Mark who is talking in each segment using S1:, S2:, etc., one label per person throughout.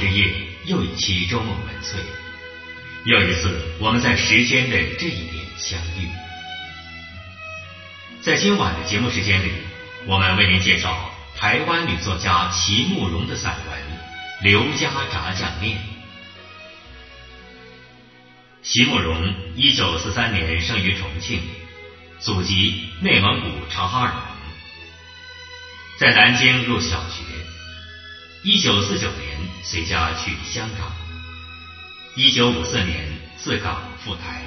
S1: 之夜，又一期周末文萃，又一次我们在时间的这一点相遇。在今晚的节目时间里，我们为您介绍台湾女作家齐慕容的散文《刘家炸酱面》。齐慕容，一九四三年生于重庆，祖籍内蒙古察哈尔盟，在南京入小学。一九四九年随家去香港。一九五四年自港赴台。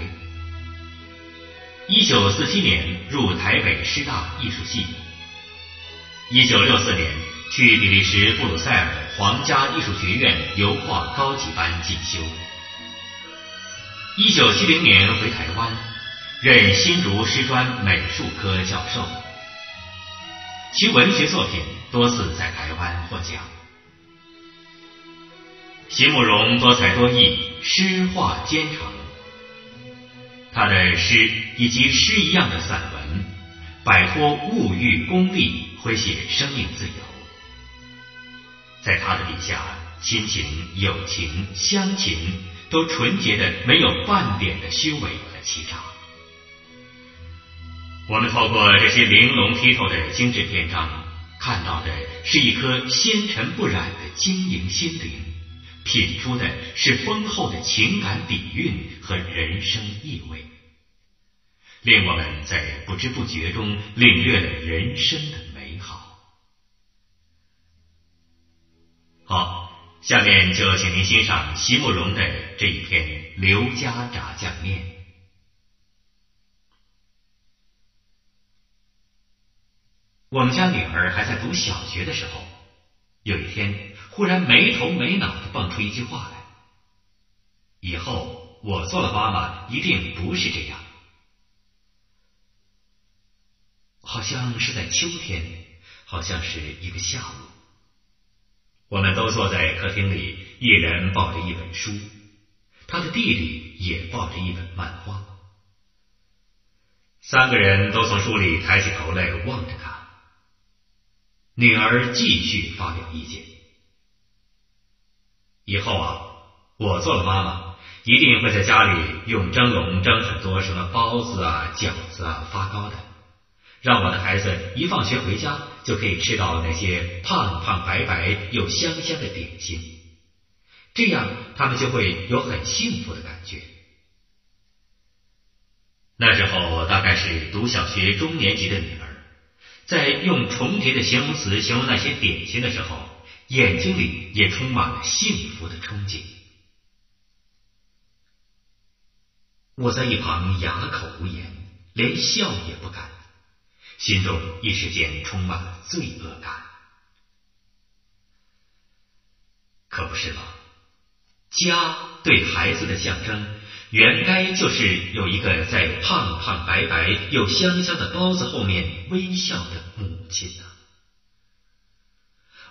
S1: 一九四七年入台北师大艺术系。一九六四年去比利时布鲁塞尔皇家艺术学院油画高级班进修。一九七零年回台湾，任新竹师专美术科教授。其文学作品多次在台湾获奖。席慕容多才多艺，诗画兼成。他的诗以及诗一样的散文，摆脱物欲功利，诙谐生命自由。在他的笔下，亲情、友情、乡情都纯洁的，没有半点的虚伪和欺诈。我们透过这些玲珑剔透的精致篇章，看到的是一颗纤尘不染的晶莹心灵。品出的是丰厚的情感底蕴和人生意味，令我们在不知不觉中领略了人生的美好。好，下面就请您欣赏席慕容的这一篇《刘家炸酱面》。我们家女儿还在读小学的时候，有一天。忽然没头没脑的蹦出一句话来：“以后我做了妈妈，一定不是这样。”好像是在秋天，好像是一个下午，我们都坐在客厅里，一人抱着一本书，他的弟弟也抱着一本漫画，三个人都从书里抬起头来望着他。女儿继续发表意见。以后啊，我做了妈妈，一定会在家里用蒸笼蒸很多什么包子啊、饺子啊、发糕的，让我的孩子一放学回家就可以吃到那些胖胖白白又香香的点心，这样他们就会有很幸福的感觉。那时候大概是读小学中年级的女儿，在用重叠的形容词形容那些点心的时候。眼睛里也充满了幸福的憧憬。我在一旁哑口无言，连笑也不敢，心中一时间充满了罪恶感。可不是吗？家对孩子的象征，原该就是有一个在胖胖白白又香香的包子后面微笑的母亲呢。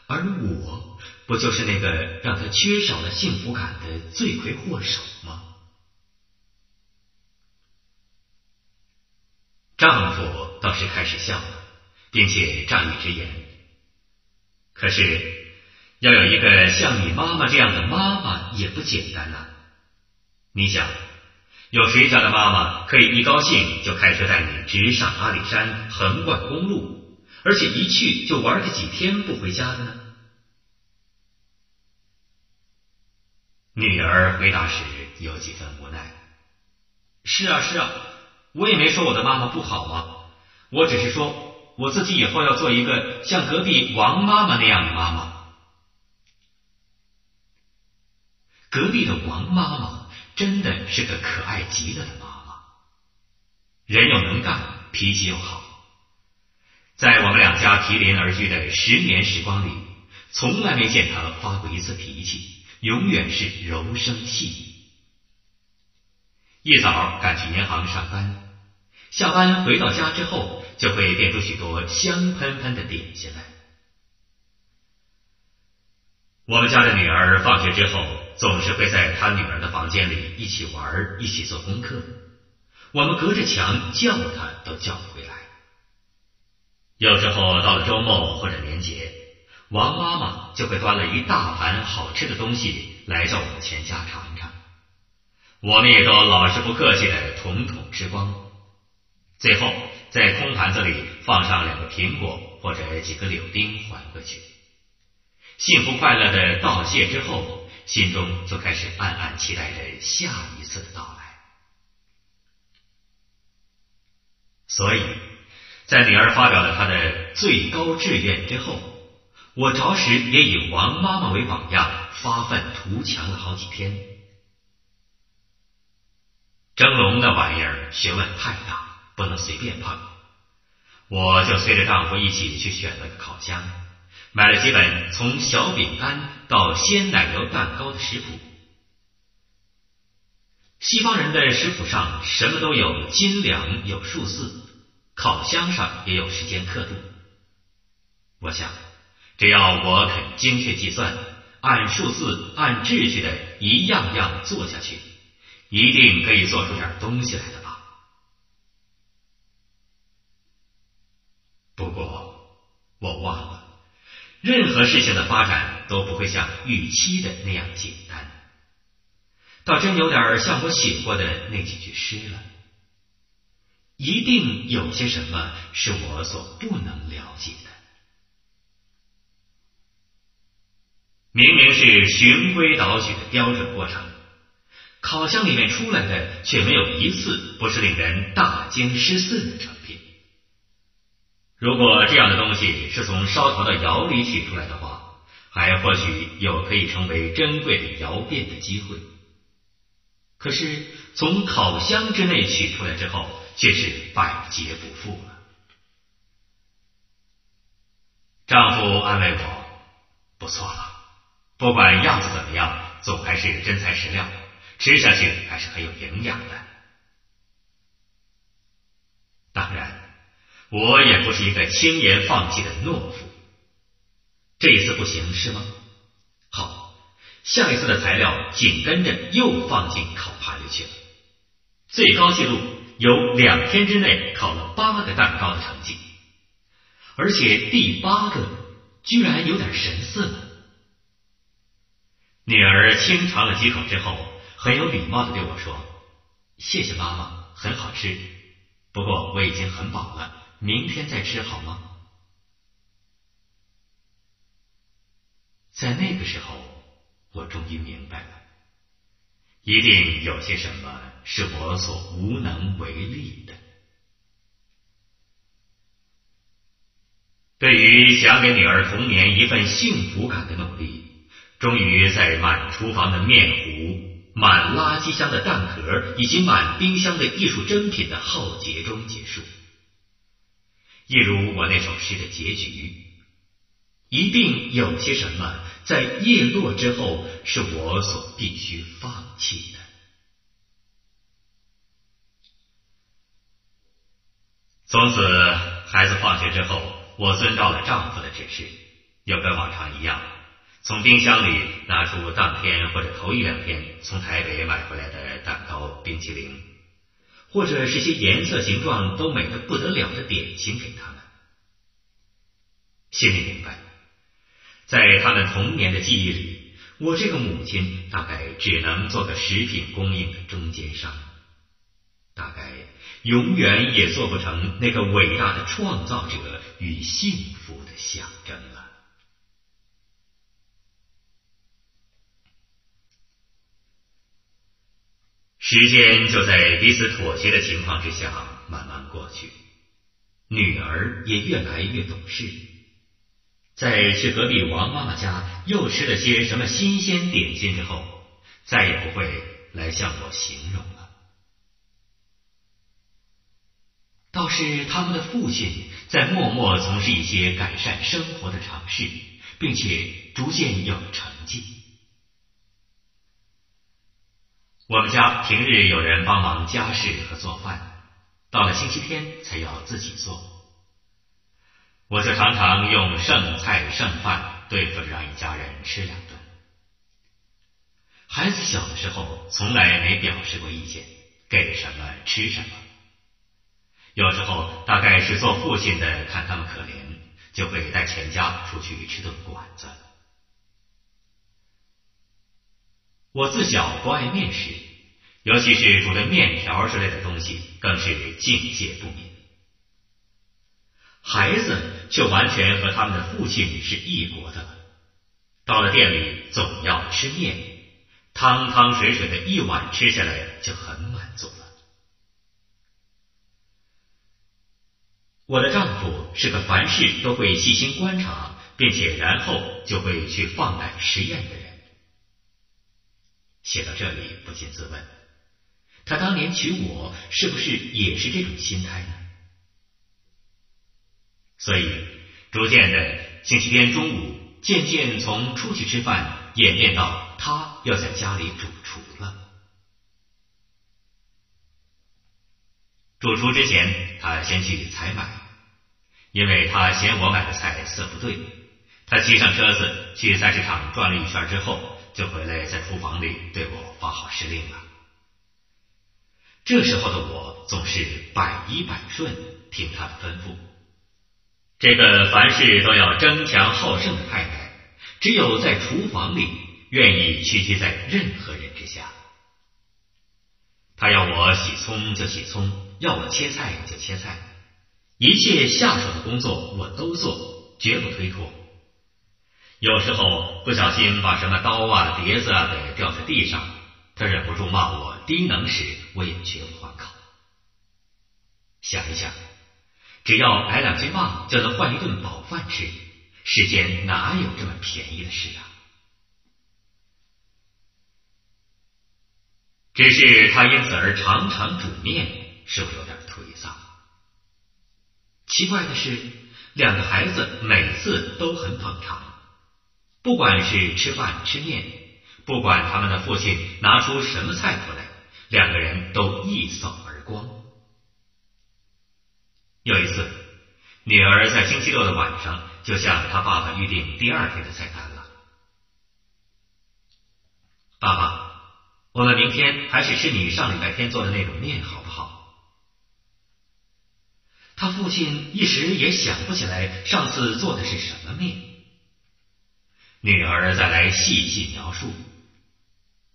S1: 而我不就是那个让他缺少了幸福感的罪魁祸首吗？丈夫倒是开始笑了，并且仗义直言。可是要有一个像你妈妈这样的妈妈也不简单呐！你想，有谁家的妈妈可以一高兴就开车带你直上阿里山、横贯公路，而且一去就玩个几天不回家的呢？女儿回答时有几分无奈：“是啊，是啊，我也没说我的妈妈不好啊，我只是说我自己以后要做一个像隔壁王妈妈那样的妈妈。隔壁的王妈妈真的是个可爱极了的妈妈，人又能干，脾气又好。在我们两家毗邻而居的十年时光里，从来没见她发过一次脾气。”永远是柔声细语。一早赶去银行上班，下班回到家之后，就会变出许多香喷喷的点心来。我们家的女儿放学之后，总是会在她女儿的房间里一起玩，一起做功课。我们隔着墙叫她都叫不回来。有时候到了周末或者年节。王妈妈就会端了一大盘好吃的东西来叫我们全家尝尝。我们也都老实不客气的统统吃光，最后在空盘子里放上两个苹果或者几个柳丁还回去。幸福快乐的道谢之后，心中就开始暗暗期待着下一次的到来。所以在女儿发表了她的最高志愿之后，我着实也以王妈妈为榜样，发愤图强了好几天。蒸笼那玩意儿学问太大，不能随便碰。我就随着丈夫一起去选了个烤箱，买了几本从小饼干到鲜奶油蛋糕的食谱。西方人的食谱上什么都有斤两，有数字，烤箱上也有时间刻度。我想，只要我肯精确计算，按数字、按秩序的一样样做下去。一定可以做出点东西来的吧？不过我忘了，任何事情的发展都不会像预期的那样简单。倒真有点像我写过的那几句诗了。一定有些什么是我所不能了解的。明明是循规蹈矩的标准过程。烤箱里面出来的却没有一次不是令人大惊失色的成品。如果这样的东西是从烧陶的窑里取出来的话，还或许有可以成为珍贵的窑变的机会。可是从烤箱之内取出来之后，却是百劫不复了。丈夫安慰我：“不错了，不管样子怎么样，总还是真材实料。”吃下去还是很有营养的。当然，我也不是一个轻言放弃的懦夫。这一次不行是吗？好，下一次的材料紧跟着又放进烤盘里去了。最高纪录有两天之内烤了八个蛋糕的成绩，而且第八个居然有点神似了。女儿轻尝了几口之后。很有礼貌的对我说：“谢谢妈妈，很好吃。不过我已经很饱了，明天再吃好吗？”在那个时候，我终于明白了，一定有些什么是我所无能为力的。对于想给女儿童年一份幸福感的努力，终于在满厨房的面糊。满垃圾箱的蛋壳以及满冰箱的艺术珍品的浩劫中结束，一如我那首诗的结局，一定有些什么在叶落之后是我所必须放弃的。从此，孩子放学之后，我遵照了丈夫的指示，又跟往常一样。从冰箱里拿出当天或者头一两天从台北买回来的蛋糕、冰淇淋，或者是些颜色、形状都美的不得了的点心给他们。心里明白，在他们童年的记忆里，我这个母亲大概只能做个食品供应的中间商，大概永远也做不成那个伟大的创造者与幸福的象征了。时间就在彼此妥协的情况之下慢慢过去，女儿也越来越懂事，在去隔壁王妈妈家又吃了些什么新鲜点心之后，再也不会来向我形容了。倒是他们的父亲在默默从事一些改善生活的尝试，并且逐渐有了成绩。我们家平日有人帮忙家事和做饭，到了星期天才要自己做。我就常常用剩菜剩饭对付着让一家人吃两顿。孩子小的时候从来没表示过意见，给什么吃什么。有时候大概是做父亲的看他们可怜，就会带全家出去吃顿馆子。我自小不爱面食，尤其是煮的面条之类的东西，更是敬戒不敏。孩子却完全和他们的父亲是一国的了。到了店里，总要吃面，汤汤水水的一碗吃下来就很满足了。我的丈夫是个凡事都会细心观察，并且然后就会去放胆实验的人。写到这里，不禁自问：他当年娶我，是不是也是这种心态呢？所以，逐渐的，星期天中午渐渐从出去吃饭演变到他要在家里主厨了。主厨之前，他先去采买，因为他嫌我买的菜色不对。他骑上车子去菜市场转了一圈之后，就回来在厨房里对我发号施令了。这时候的我总是百依百顺，听他的吩咐。这个凡事都要争强好胜的太太，只有在厨房里愿意屈居在任何人之下。他要我洗葱就洗葱，要我切菜就切菜，一切下手的工作我都做，绝不推脱。有时候不小心把什么刀啊、碟子啊给掉在地上，他忍不住骂我低能时，我也绝不还口。想一想。只要挨两句骂就能换一顿饱饭吃，世间哪有这么便宜的事啊？只是他因此而常常煮面，使我有点颓丧。奇怪的是，两个孩子每次都很捧场，不管是吃饭吃面，不管他们的父亲拿出什么菜谱来，两个人都一扫而光。有一次，女儿在星期六的晚上就向她爸爸预定第二天的菜单了。爸爸，我们明天还是吃你上礼拜天做的那种面好不好？他父亲一时也想不起来上次做的是什么面。女儿再来细细描述，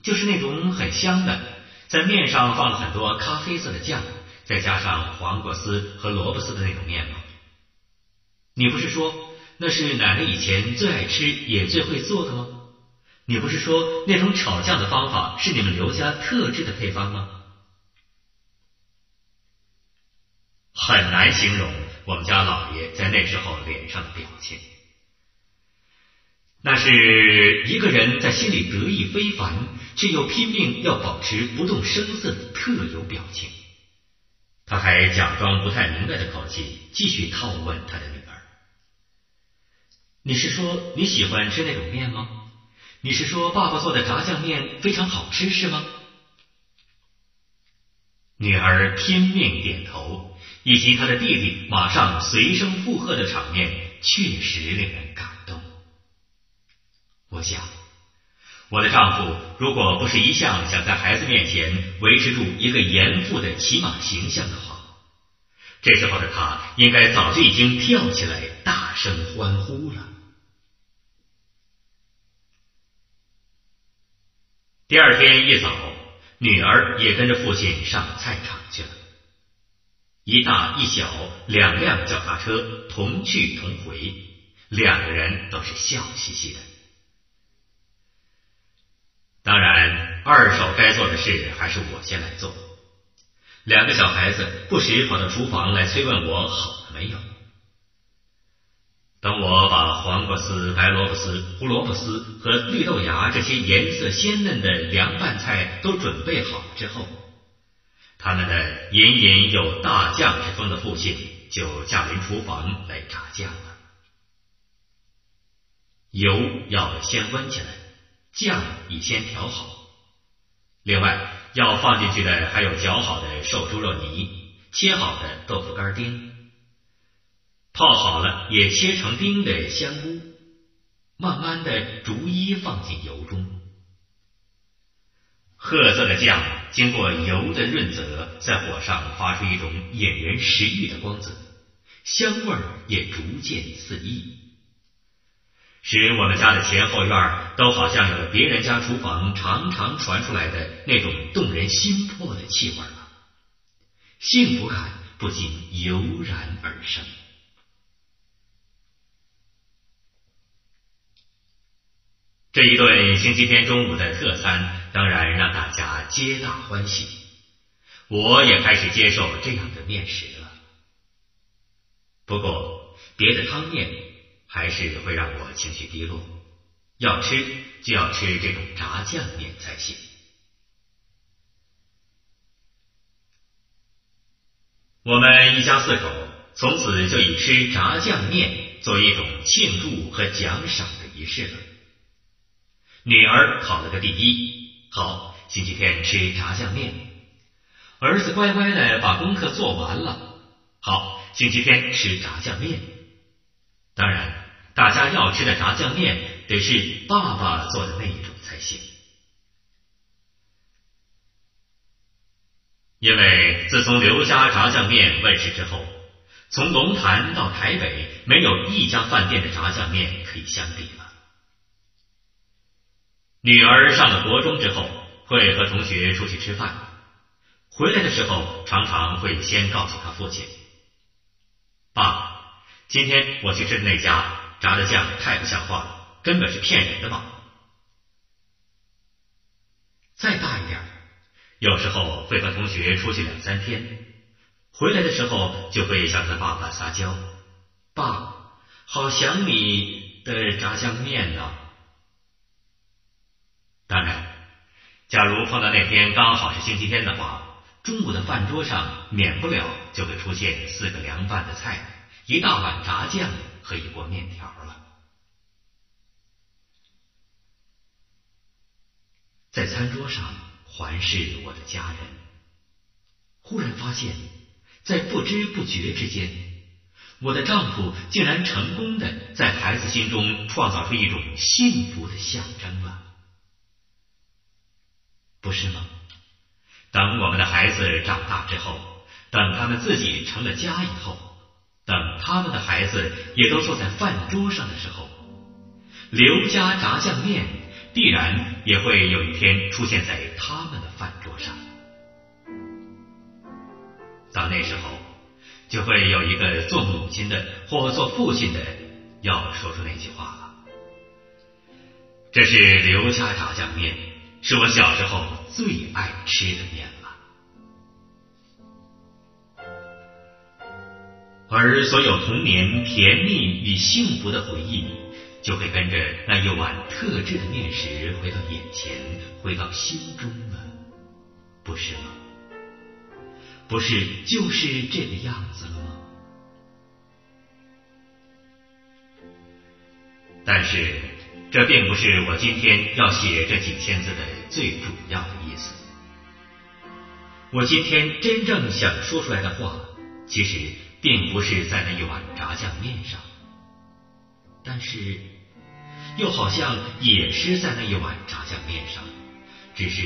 S1: 就是那种很香的，在面上放了很多咖啡色的酱。再加上黄瓜丝和萝卜丝的那种面吗？你不是说那是奶奶以前最爱吃也最会做的吗？你不是说那种炒酱的方法是你们刘家特制的配方吗？很难形容我们家老爷在那时候脸上的表情，那是一个人在心里得意非凡，却又拼命要保持不动声色的特有表情。他还假装不太明白的口气，继续套问他的女儿：“你是说你喜欢吃那种面吗？你是说爸爸做的炸酱面非常好吃是吗？”女儿拼命点头，以及他的弟弟马上随声附和的场面，确实令人感动。我想。我的丈夫如果不是一向想在孩子面前维持住一个严父的起码形象的话，这时候的他应该早就已经跳起来大声欢呼了。第二天一早，女儿也跟着父亲上菜场去了，一大一小两辆脚踏车同去同回，两个人都是笑嘻嘻的。当然，二手该做的事还是我先来做。两个小孩子不时跑到厨房来催问我好了没有。等我把黄瓜丝、白萝卜丝、胡萝卜丝和绿豆芽这些颜色鲜嫩的凉拌菜都准备好之后，他们的隐隐有大将之风的父亲就驾临厨房来炸酱了。油要先温起来。酱已先调好，另外要放进去的还有搅好的瘦猪肉泥、切好的豆腐干丁、泡好了也切成丁的香菇，慢慢的逐一放进油中。褐色的酱经过油的润泽，在火上发出一种引人食欲的光泽，香味也逐渐四溢，使我们家的前后院都好像有了别人家厨房常常传出来的那种动人心魄的气味了，幸福感不禁油然而生。这一顿星期天中午的特餐，当然让大家皆大欢喜。我也开始接受这样的面食了。不过，别的汤面还是会让我情绪低落。要吃就要吃这种炸酱面才行。我们一家四口从此就以吃炸酱面作为一种庆祝和奖赏的仪式了。女儿考了个第一，好，星期天吃炸酱面。儿子乖乖的把功课做完了，好，星期天吃炸酱面。当然，大家要吃的炸酱面得是爸爸做的那一种才行，因为自从刘家炸酱面问世之后，从龙潭到台北，没有一家饭店的炸酱面可以相比了。女儿上了国中之后，会和同学出去吃饭，回来的时候常常会先告诉他父亲：“爸，今天我去吃的那家炸的酱太不像话了，根本是骗人的嘛。”再大一点，有时候会和同学出去两三天，回来的时候就会向他爸爸撒娇：“爸，好想你的炸酱面呐。”当然，假如碰到那天刚好是星期天的话，中午的饭桌上免不了就会出现四个凉拌的菜、一大碗炸酱和一锅面条了。在餐桌上环视我的家人，忽然发现，在不知不觉之间，我的丈夫竟然成功的在孩子心中创造出一种幸福的象征了。不是吗？等我们的孩子长大之后，等他们自己成了家以后，等他们的孩子也都坐在饭桌上的时候，刘家炸酱面必然也会有一天出现在他们的饭桌上。到那时候，就会有一个做母亲的或做父亲的要说出那句话了：“这是刘家炸酱面。”是我小时候最爱吃的面而所有童年甜蜜与幸福的回忆，就会跟着那一碗特制的面食回到眼前，回到心中了，不是吗？不是就是这个样子了吗？但是。这并不是我今天要写这几千字的最主要的意思。我今天真正想说出来的话，其实并不是在那一碗炸酱面上，但是又好像也是在那一碗炸酱面上，只是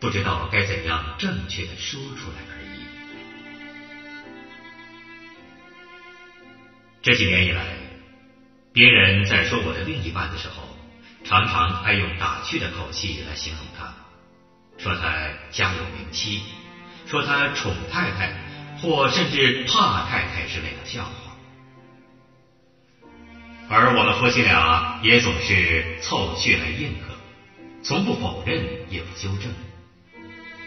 S1: 不知道该怎样正确的说出来而已。这几年以来，别人在说我的另一半的时候。常常爱用打趣的口气来形容他，说他家有名妻，说他宠太太，或甚至怕太太之类的笑话。而我们夫妻俩也总是凑趣来应和，从不否认，也不纠正，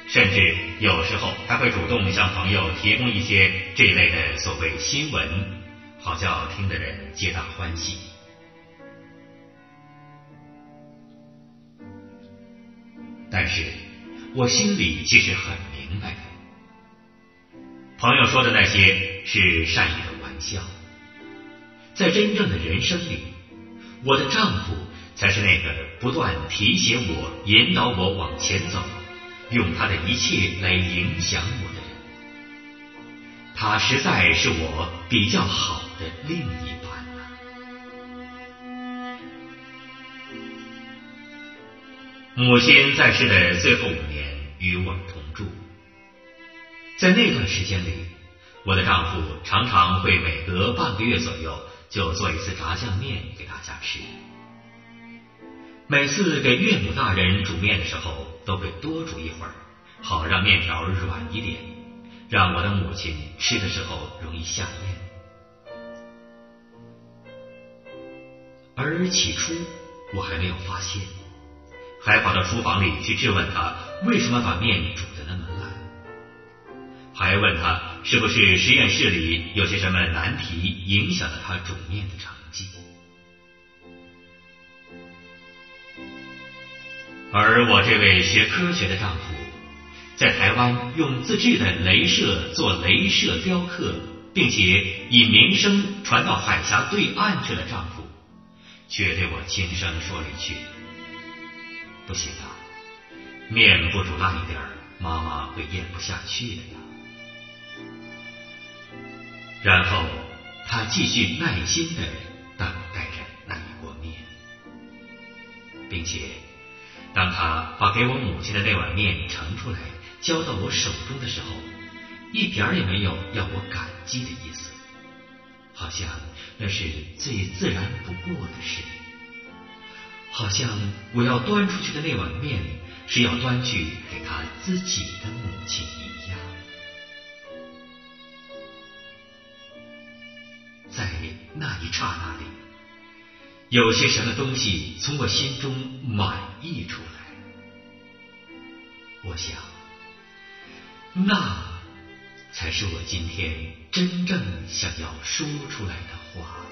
S1: 甚至有时候还会主动向朋友提供一些这一类的所谓新闻，好叫听的人皆大欢喜。但是，我心里其实很明白的。朋友说的那些是善意的玩笑，在真正的人生里，我的丈夫才是那个不断提携我、引导我往前走，用他的一切来影响我的人。他实在是我比较好的另一半。母亲在世的最后五年与我同，在那段时间里，我的丈夫常常会每隔半个月左右就做一次炸酱面给大家吃。每次给岳母大人煮面的时候，都会多煮一会儿，好让面条软一点，让我的母亲吃的时候容易下咽。而起初我还没有发现，还跑到厨房里去质问他为什么把面煮的那么烂，还问他是不是实验室里有些什么难题影响了他煮面的成绩。而我这位学科学的丈夫，在台湾用自制的镭射做镭射雕刻，并且以名声传到海峡对岸去了。丈夫。却对我轻声说了一句：“不行啊，面不煮烂一点，妈妈会咽不下去的呀。”然后他继续耐心的等待着那一锅面，并且当他把给我母亲的那碗面盛出来交到我手中的时候，一点儿也没有要我感激的意思。好像那是最自然不过的事，好像我要端出去的那碗面是要端去给他自己的母亲一样。那一刹那里，有些什么东西从我心中满溢出来，我想，那。才是我今天真正想要说出来的话。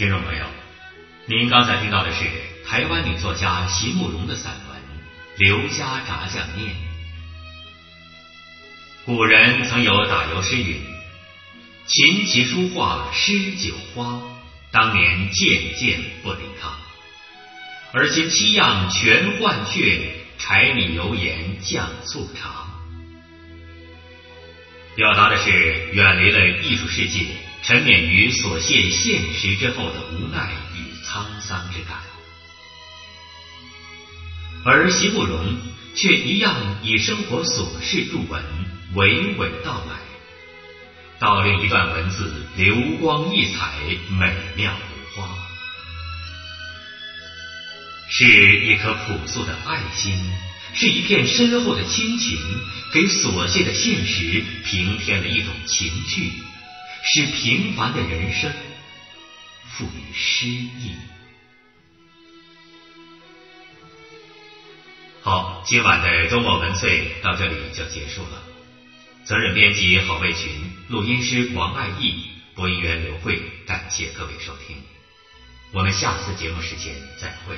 S1: 听众朋友，您刚才听到的是台湾女作家席慕容的散文《刘家炸酱面》。古人曾有打油诗云：“琴棋书画诗酒花，当年件件不离他。而今七样全换却，柴米油盐酱醋茶。”表达的是远离了艺术世界。沉湎于所现现实之后的无奈与沧桑之感，而席慕容却一样以生活琐事入文，娓娓道来，道令一段文字流光溢彩，美妙如花，是一颗朴素的爱心，是一片深厚的亲情，给琐碎的现实平添了一种情趣。使平凡的人生赋予诗意。好，今晚的周末文萃到这里就结束了。责任编辑郝卫群，录音师王爱义，播音员刘慧，感谢各位收听。我们下次节目时间再会。